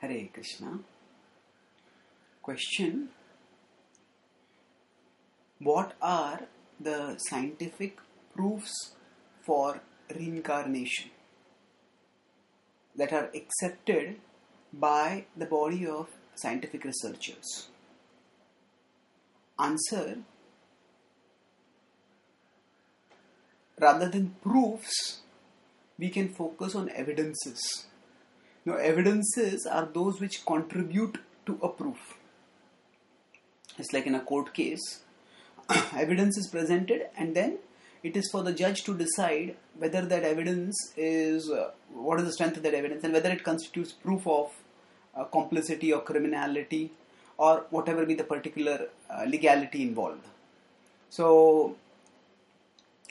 Hare Krishna. Question What are the scientific proofs for reincarnation that are accepted by the body of scientific researchers? Answer Rather than proofs, we can focus on evidences. Now, evidences are those which contribute to a proof. It's like in a court case, evidence is presented, and then it is for the judge to decide whether that evidence is uh, what is the strength of that evidence and whether it constitutes proof of uh, complicity or criminality or whatever be the particular uh, legality involved. So,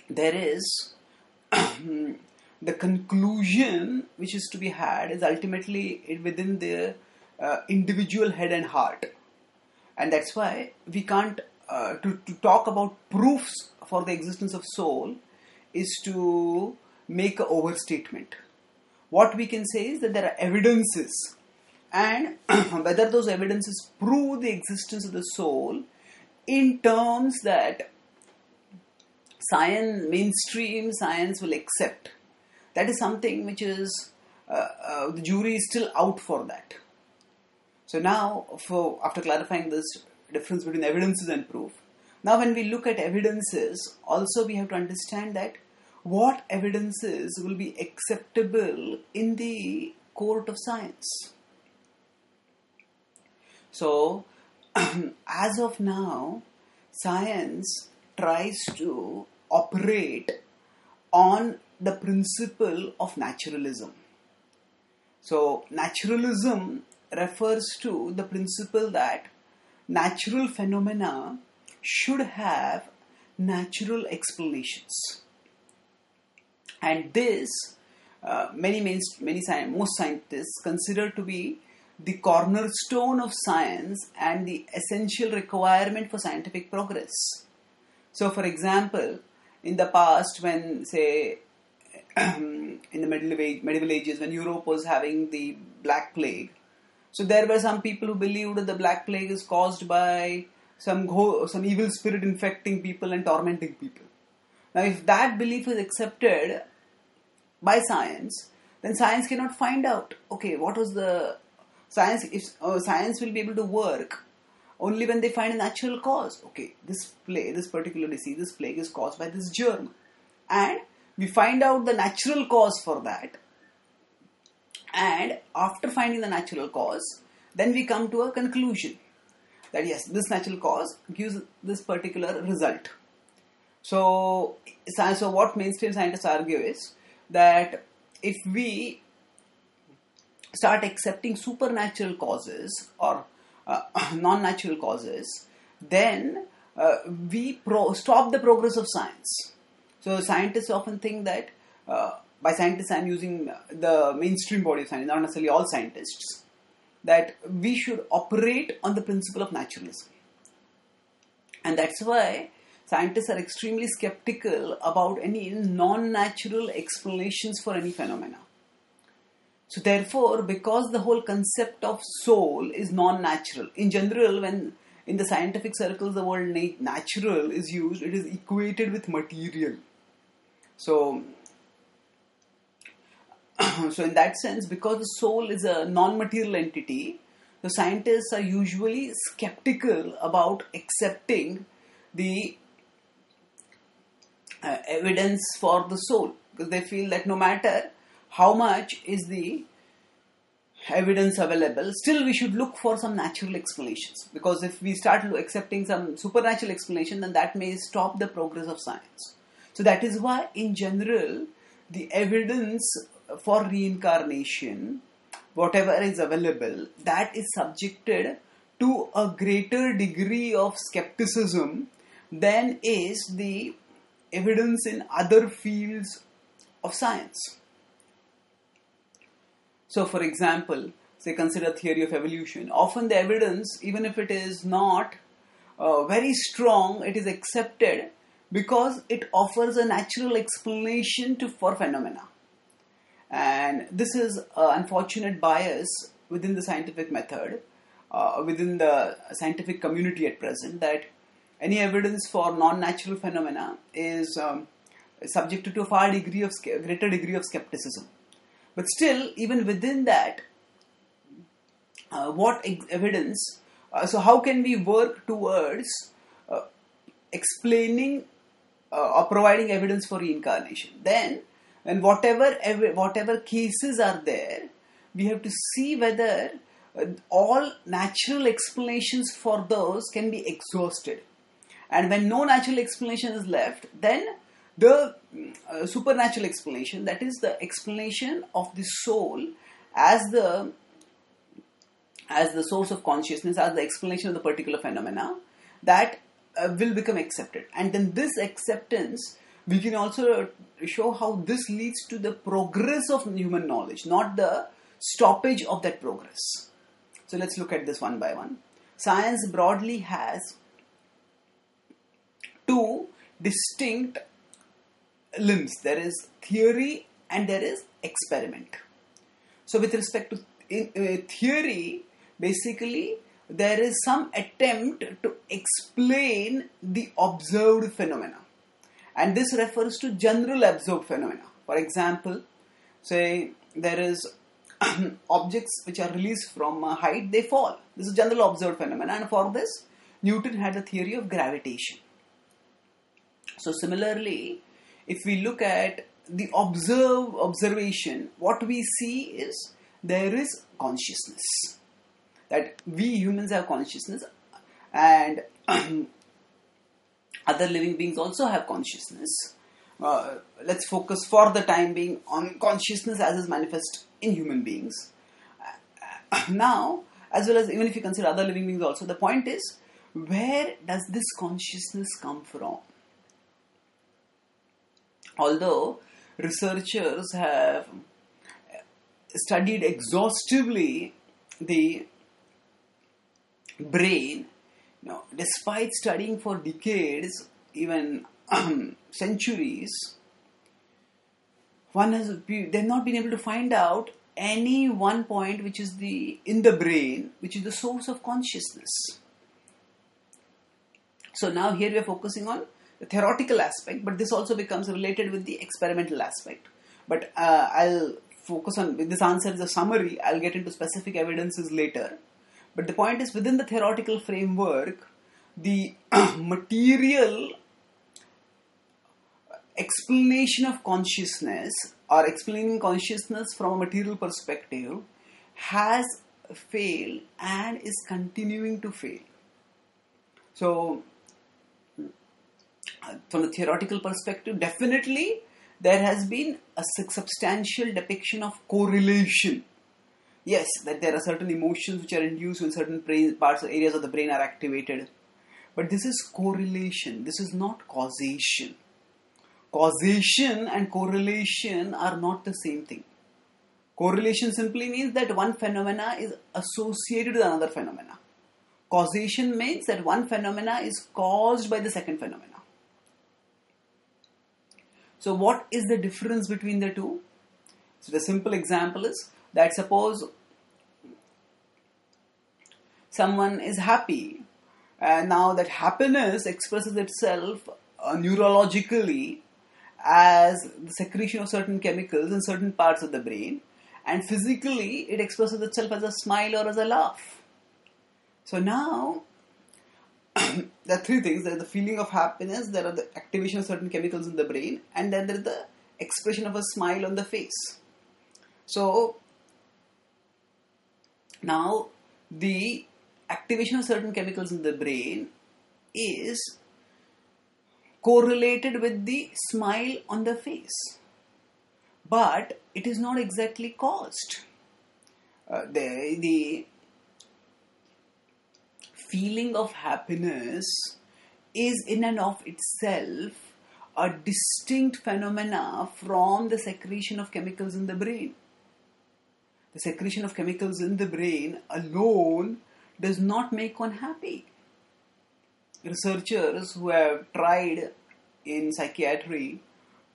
there is the conclusion which is to be had is ultimately within the uh, individual head and heart. And that's why we can't uh, to, to talk about proofs for the existence of soul is to make an overstatement. What we can say is that there are evidences and whether those evidences prove the existence of the soul in terms that science mainstream science will accept that is something which is uh, uh, the jury is still out for that. So now, for after clarifying this difference between evidences and proof, now when we look at evidences, also we have to understand that what evidences will be acceptable in the court of science. So, as of now, science tries to operate on the principle of naturalism. So, naturalism refers to the principle that natural phenomena should have natural explanations. And this, uh, many, many, many most scientists consider to be the cornerstone of science and the essential requirement for scientific progress. So, for example, in the past, when say in the medieval, age, medieval ages when Europe was having the Black Plague. So there were some people who believed that the Black Plague is caused by some go- some evil spirit infecting people and tormenting people. Now, if that belief is accepted by science, then science cannot find out. Okay, what was the science? If uh, science will be able to work only when they find a natural cause. Okay, this plague, this particular disease, this plague is caused by this germ, and we find out the natural cause for that. And after finding the natural cause then we come to a conclusion that yes this natural cause gives this particular result. So so what mainstream scientists argue is that if we start accepting supernatural causes or uh, non-natural causes then uh, we pro- stop the progress of science so scientists often think that uh, by scientists I'm using the mainstream body of science, not necessarily all scientists, that we should operate on the principle of naturalism. And that's why scientists are extremely skeptical about any non-natural explanations for any phenomena. So therefore, because the whole concept of soul is non-natural, in general, when in the scientific circles the word natural is used, it is equated with material. So, so in that sense, because the soul is a non-material entity, the scientists are usually skeptical about accepting the uh, evidence for the soul because they feel that no matter how much is the evidence available, still we should look for some natural explanations because if we start accepting some supernatural explanation, then that may stop the progress of science. So that is why, in general, the evidence for reincarnation, whatever is available, that is subjected to a greater degree of skepticism than is the evidence in other fields of science. So, for example, say consider theory of evolution. Often the evidence, even if it is not uh, very strong, it is accepted because it offers a natural explanation to for phenomena and this is an unfortunate bias within the scientific method, uh, within the scientific community at present, that any evidence for non-natural phenomena is um, subjected to a far degree of greater degree of skepticism. But still, even within that, uh, what ex- evidence? Uh, so, how can we work towards uh, explaining uh, or providing evidence for reincarnation? Then, and whatever ev- whatever cases are there, we have to see whether uh, all natural explanations for those can be exhausted. And when no natural explanation is left, then the uh, supernatural explanation, that is the explanation of the soul as the as the source of consciousness, as the explanation of the particular phenomena, that uh, will become accepted. And then this acceptance, we can also show how this leads to the progress of human knowledge, not the stoppage of that progress. So let's look at this one by one. Science broadly has two distinct limbs there is theory and there is experiment. So, with respect to in, uh, theory, basically there is some attempt to explain the observed phenomena, and this refers to general observed phenomena. For example, say there is objects which are released from a height, they fall. This is general observed phenomena, and for this, Newton had a theory of gravitation. So, similarly, if we look at the observe observation, what we see is there is consciousness. That we humans have consciousness, and other living beings also have consciousness. Uh, let's focus for the time being on consciousness as is manifest in human beings. now, as well as even if you consider other living beings also, the point is where does this consciousness come from? although researchers have studied exhaustively the brain, know, despite studying for decades, even centuries, one has they've not been able to find out any one point which is the in the brain which is the source of consciousness. So now here we are focusing on the theoretical aspect, but this also becomes related with the experimental aspect. But uh, I'll focus on this answer is a summary. I'll get into specific evidences later. But the point is within the theoretical framework, the material explanation of consciousness or explaining consciousness from a material perspective has failed and is continuing to fail. So, from the theoretical perspective, definitely there has been a substantial depiction of correlation. Yes, that there are certain emotions which are induced when certain parts or areas of the brain are activated. But this is correlation, this is not causation. Causation and correlation are not the same thing. Correlation simply means that one phenomena is associated with another phenomena. Causation means that one phenomena is caused by the second phenomena. So, what is the difference between the two? So, the simple example is that suppose someone is happy, and now that happiness expresses itself uh, neurologically as the secretion of certain chemicals in certain parts of the brain, and physically it expresses itself as a smile or as a laugh. So now there are three things there is the feeling of happiness, there are the activation of certain chemicals in the brain, and then there is the expression of a smile on the face. So, now the activation of certain chemicals in the brain is correlated with the smile on the face, but it is not exactly caused. Uh, the, the feeling of happiness is in and of itself a distinct phenomena from the secretion of chemicals in the brain. The secretion of chemicals in the brain alone does not make one happy. Researchers who have tried in psychiatry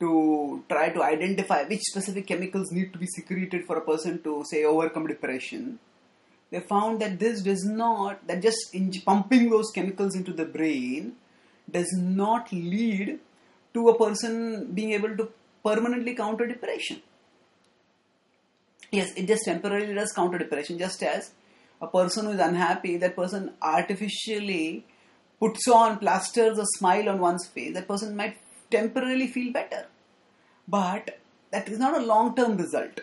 to try to identify which specific chemicals need to be secreted for a person to, say, overcome depression they found that this does not, that just in- pumping those chemicals into the brain does not lead to a person being able to permanently counter depression. Yes, it just temporarily does counter depression, just as a person who is unhappy, that person artificially puts on, plasters a smile on one's face, that person might temporarily feel better. But that is not a long term result.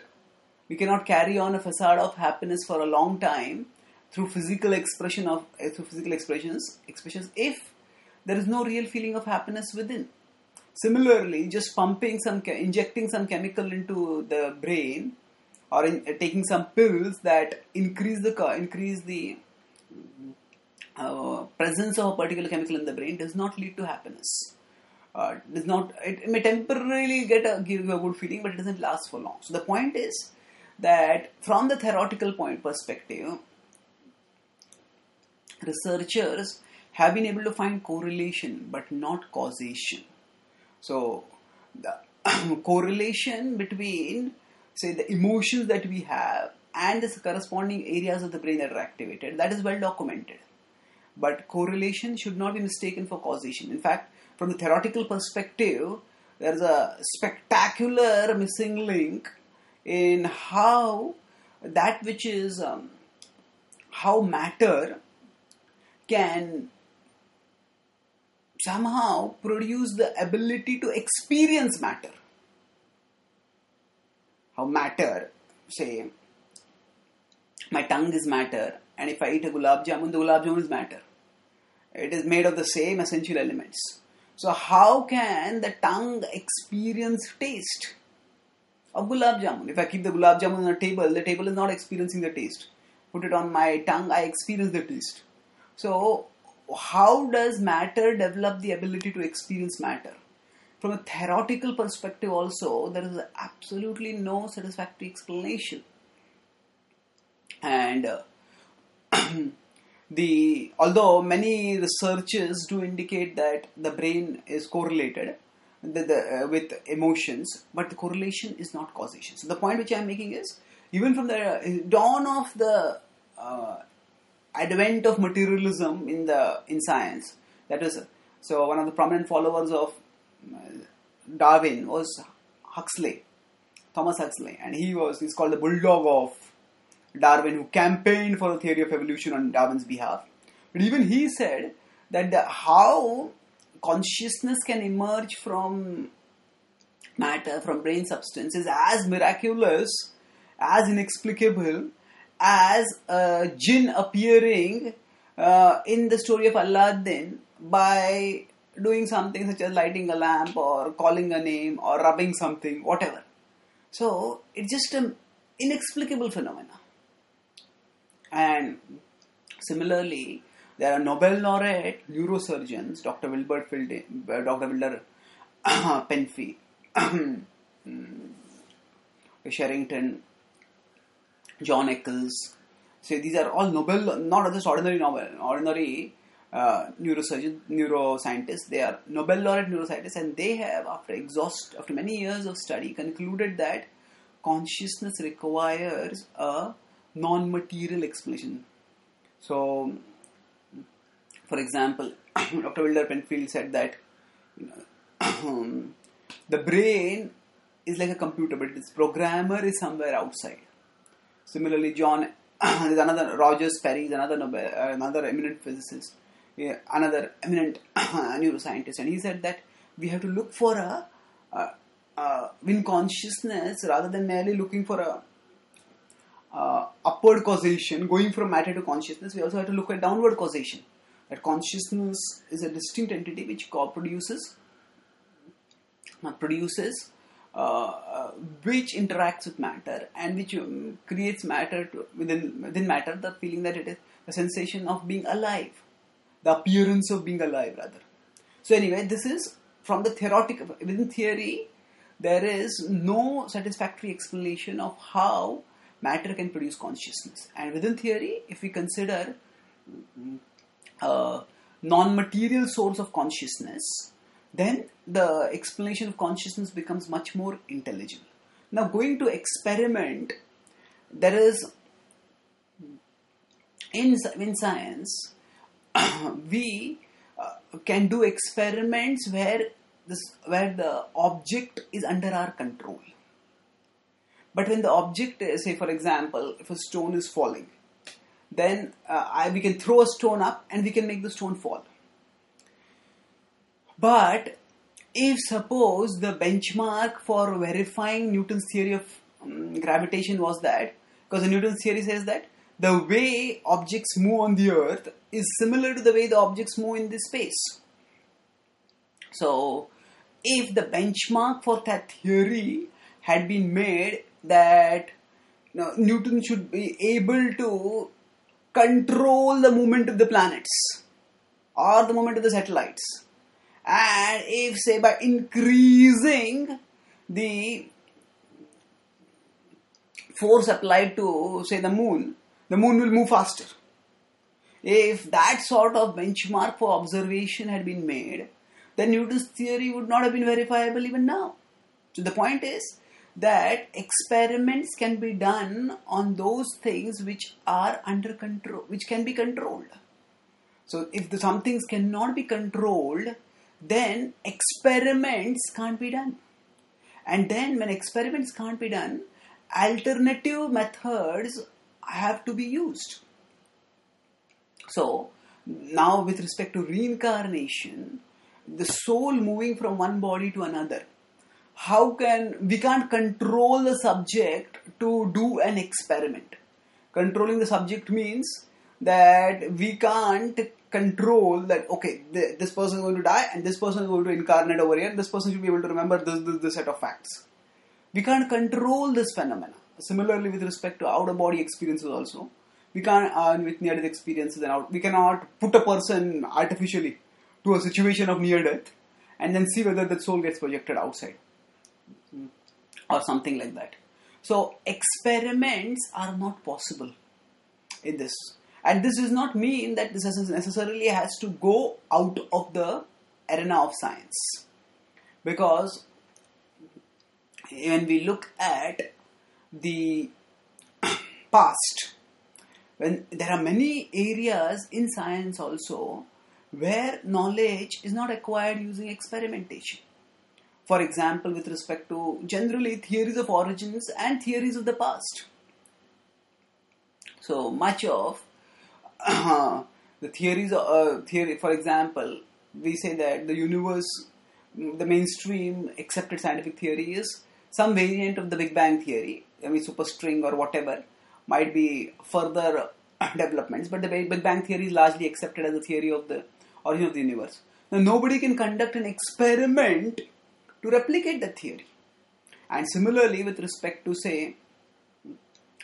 We cannot carry on a facade of happiness for a long time through physical expression of uh, through physical expressions expressions if there is no real feeling of happiness within. Similarly, just pumping some injecting some chemical into the brain or in, uh, taking some pills that increase the increase the uh, presence of a particular chemical in the brain does not lead to happiness. Uh, does not it, may temporarily get a, give you a good feeling, but it doesn't last for long. So the point is that from the theoretical point perspective, researchers have been able to find correlation but not causation. So the correlation between say the emotions that we have and the corresponding areas of the brain that are activated that is well documented. But correlation should not be mistaken for causation. In fact from the theoretical perspective there's a spectacular missing link in how that which is um, how matter can somehow produce the ability to experience matter matter, say, my tongue is matter, and if I eat a gulab jamun, the gulab jamun is matter. It is made of the same essential elements. So, how can the tongue experience taste of gulab jamun? If I keep the gulab jamun on a table, the table is not experiencing the taste. Put it on my tongue, I experience the taste. So, how does matter develop the ability to experience matter? From a theoretical perspective also there is absolutely no satisfactory explanation. And uh, the although many researches do indicate that the brain is correlated the, the, uh, with emotions but the correlation is not causation. So the point which i am making is even from the uh, dawn of the uh, advent of materialism in the in science that is so one of the prominent followers of Darwin was Huxley, Thomas Huxley, and he was he's called the bulldog of Darwin, who campaigned for the theory of evolution on Darwin's behalf. But even he said that the, how consciousness can emerge from matter, from brain substance, is as miraculous, as inexplicable as a jinn appearing uh, in the story of Aladdin by doing something such as lighting a lamp or calling a name or rubbing something, whatever. So it's just an inexplicable phenomena. And similarly, there are Nobel laureate neurosurgeons, Dr. Wilbert Fielding, uh, Dr. Wilder Penfield, Sherrington, John Eccles. So these are all Nobel, not just ordinary Nobel, ordinary uh, neurosurgeons, neuroscientists. They are Nobel laureate neuroscientists, and they have, after exhaust, after many years of study, concluded that consciousness requires a non-material explanation. So, for example, Dr. Wilder Penfield said that you know, the brain is like a computer, but its programmer is somewhere outside. Similarly, John there's another Roger Sperry, is another Nobel, another eminent physicist another eminent neuroscientist, and he said that we have to look for a, a win consciousness rather than merely looking for a uh, upward causation, going from matter to consciousness, we also have to look at downward causation. That consciousness is a distinct entity which produces, uh, produces, uh, uh, which interacts with matter and which um, creates matter to, within within matter. The feeling that it is a sensation of being alive the appearance of being alive rather. So anyway this is from the theoretical within theory there is no satisfactory explanation of how matter can produce consciousness. And within theory if we consider a non-material source of consciousness then the explanation of consciousness becomes much more intelligible. Now going to experiment there is in, in science, we uh, can do experiments where this where the object is under our control. But when the object, is, say for example, if a stone is falling, then uh, I, we can throw a stone up and we can make the stone fall. But if suppose the benchmark for verifying Newton's theory of um, gravitation was that, because the Newton's theory says that the way objects move on the earth is similar to the way the objects move in this space. So, if the benchmark for that theory had been made that you know, Newton should be able to control the movement of the planets or the movement of the satellites, and if, say, by increasing the force applied to, say, the moon, the moon will move faster. If that sort of benchmark for observation had been made, then Newton's theory would not have been verifiable even now. So the point is that experiments can be done on those things which are under control, which can be controlled. So if the, some things cannot be controlled, then experiments can't be done. And then when experiments can't be done, alternative methods have to be used. So, now with respect to reincarnation, the soul moving from one body to another, how can we can't control the subject to do an experiment? Controlling the subject means that we can't control that okay the, this person is going to die and this person is going to incarnate over here this person should be able to remember this, this, this set of facts we can't control this phenomena Similarly, with respect to outer body experiences, also, we can't, uh, with near death experiences, and out, we cannot put a person artificially to a situation of near death and then see whether the soul gets projected outside or something like that. So, experiments are not possible in this. And this does not mean that this necessarily has to go out of the arena of science. Because when we look at the past, when there are many areas in science also where knowledge is not acquired using experimentation. For example, with respect to generally theories of origins and theories of the past. So much of uh, the theories, uh, theory, for example, we say that the universe, the mainstream accepted scientific theory is some variant of the Big Bang theory, I mean superstring or whatever, might be further developments, but the Big Bang theory is largely accepted as a theory of the origin of the universe. Now, nobody can conduct an experiment to replicate that theory. And similarly, with respect to, say,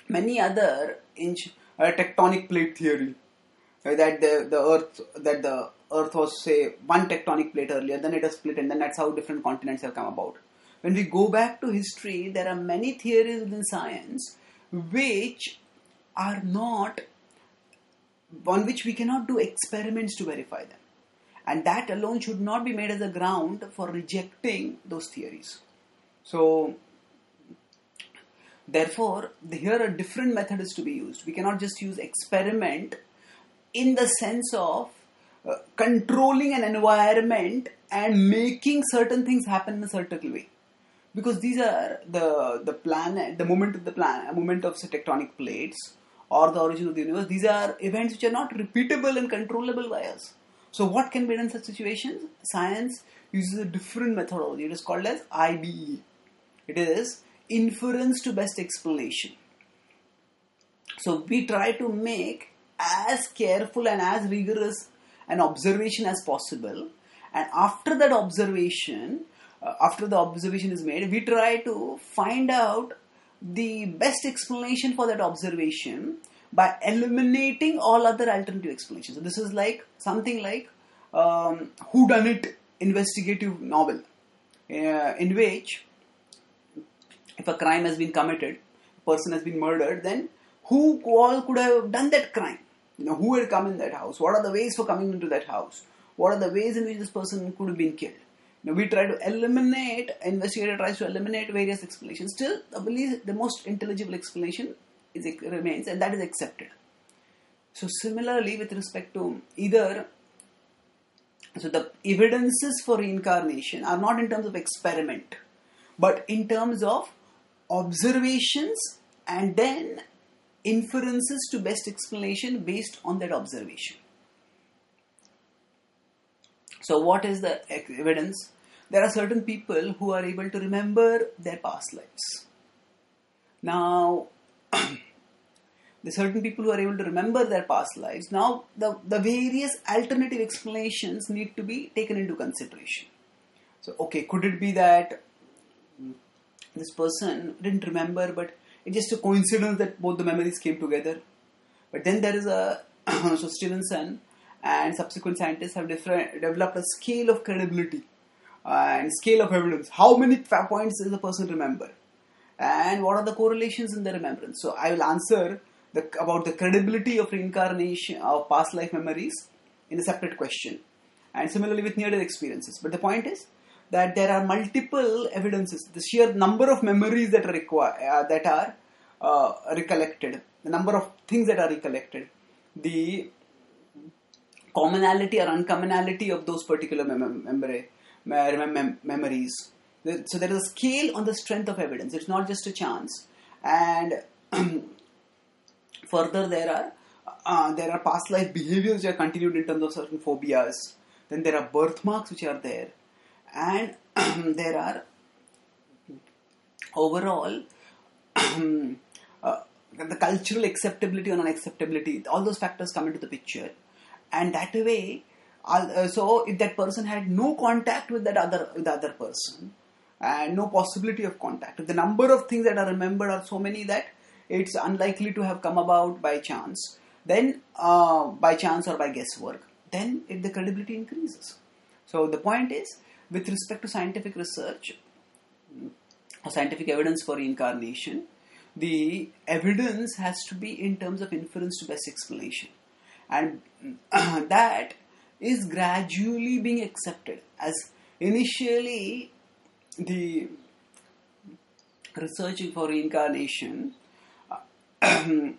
many other inch, uh, tectonic plate theory, uh, that the, the earth that the earth was say one tectonic plate earlier, then it has split, and then that's how different continents have come about when we go back to history, there are many theories in science which are not on which we cannot do experiments to verify them. And that alone should not be made as a ground for rejecting those theories. So, therefore, here a different method is to be used. We cannot just use experiment in the sense of uh, controlling an environment and making certain things happen in a certain way because these are the the planet, the movement of the planet, movement of say, tectonic plates or the origin of the universe. These are events which are not repeatable and controllable by us. So, what can be done in such situations? Science uses a different methodology. It is called as IBE. It is inference to best explanation. So, we try to make as careful and as rigorous an observation as possible, and after that observation, uh, after the observation is made, we try to find out the best explanation for that observation by eliminating all other alternative explanations. So this is like something like um, who done it investigative novel, uh, in which if a crime has been committed, person has been murdered, then who all could have done that crime? You know, who had come in that house? What are the ways for coming into that house? What are the ways in which this person could have been killed? Now we try to eliminate, investigator tries to eliminate various explanations. Still, believe the most intelligible explanation is remains, and that is accepted. So, similarly, with respect to either, so the evidences for reincarnation are not in terms of experiment, but in terms of observations and then inferences to best explanation based on that observation. So, what is the evidence? There are certain people who are able to remember their past lives. Now, the certain people who are able to remember their past lives, now the, the various alternative explanations need to be taken into consideration. So, okay, could it be that mm, this person didn't remember, but it's just a coincidence that both the memories came together? But then there is a, so Stevenson and subsequent scientists have different, developed a scale of credibility and scale of evidence. How many points does the person remember? And what are the correlations in the remembrance? So I will answer the, about the credibility of reincarnation of past life memories in a separate question. And similarly with near-death experiences. But the point is that there are multiple evidences. The sheer number of memories that are required, uh, that are uh, recollected, the number of things that are recollected, the commonality or uncommonality of those particular mem- mem- memories. So there is a scale on the strength of evidence. It's not just a chance. And further, there are uh, there are past life behaviors which are continued in terms of certain phobias. Then there are birthmarks which are there, and there are overall uh, the cultural acceptability or unacceptability. All those factors come into the picture and that way so if that person had no contact with that other with the other person and no possibility of contact the number of things that are remembered are so many that it's unlikely to have come about by chance then uh, by chance or by guesswork then if the credibility increases. So the point is with respect to scientific research or scientific evidence for reincarnation the evidence has to be in terms of inference to best explanation. And that is gradually being accepted as initially the researching for reincarnation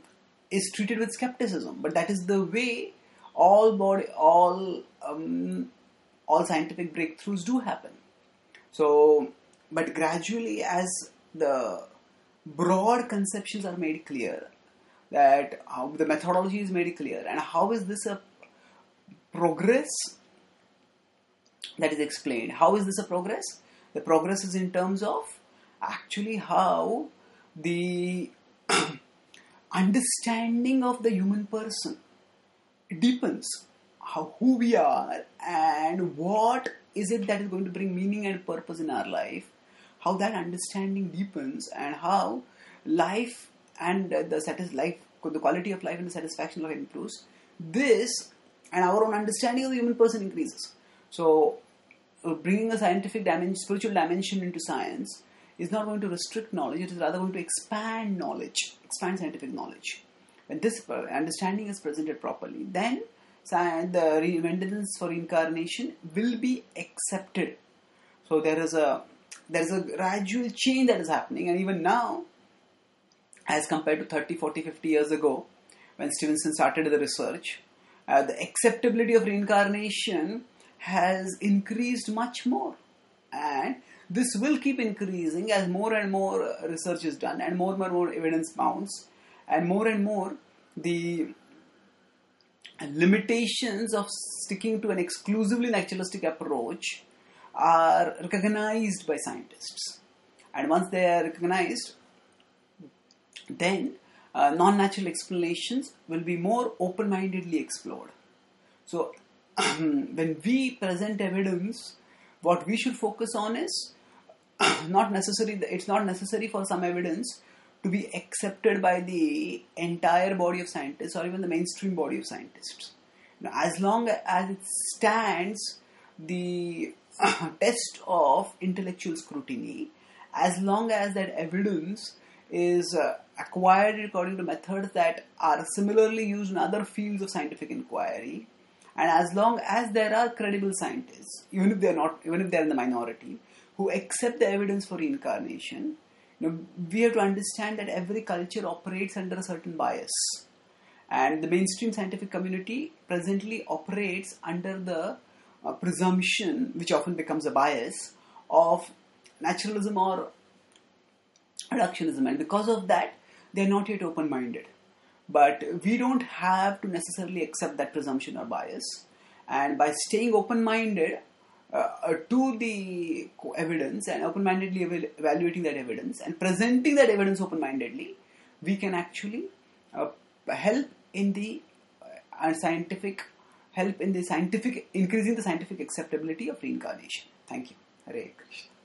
is treated with skepticism. But that is the way all body all um, all scientific breakthroughs do happen. So but gradually as the broad conceptions are made clear that how the methodology is made clear and how is this a progress that is explained. How is this a progress? The progress is in terms of actually how the understanding of the human person deepens. How who we are and what is it that is going to bring meaning and purpose in our life. How that understanding deepens and how life and the satis- life, the quality of life and the satisfaction of life improves, this and our own understanding of the human person increases. So, uh, bringing a scientific dimension, spiritual dimension into science is not going to restrict knowledge; it is rather going to expand knowledge, expand scientific knowledge. When this uh, understanding is presented properly, then the evidence for reincarnation will be accepted. So there is a there is a gradual change that is happening, and even now as compared to 30, 40, 50 years ago when Stevenson started the research, uh, the acceptability of reincarnation has increased much more. And this will keep increasing as more and more research is done and more and more evidence mounts, and more and more the limitations of sticking to an exclusively naturalistic approach are recognized by scientists. And once they are recognized, then uh, non natural explanations will be more open mindedly explored. So, when we present evidence, what we should focus on is not necessary, it's not necessary for some evidence to be accepted by the entire body of scientists or even the mainstream body of scientists. Now, as long as it stands the test of intellectual scrutiny, as long as that evidence is uh, acquired according to methods that are similarly used in other fields of scientific inquiry. And as long as there are credible scientists, even if they are not, even if they are in the minority, who accept the evidence for reincarnation, you know, we have to understand that every culture operates under a certain bias, And the mainstream scientific community presently operates under the uh, presumption, which often becomes a bias, of naturalism or reductionism. And because of that, they're not yet open minded. But we don't have to necessarily accept that presumption or bias. And by staying open minded, uh, uh, to the evidence and open mindedly evaluating that evidence and presenting that evidence open mindedly, we can actually uh, help in the uh, scientific help in the scientific increasing the scientific acceptability of reincarnation. Thank you. Hare Krishna.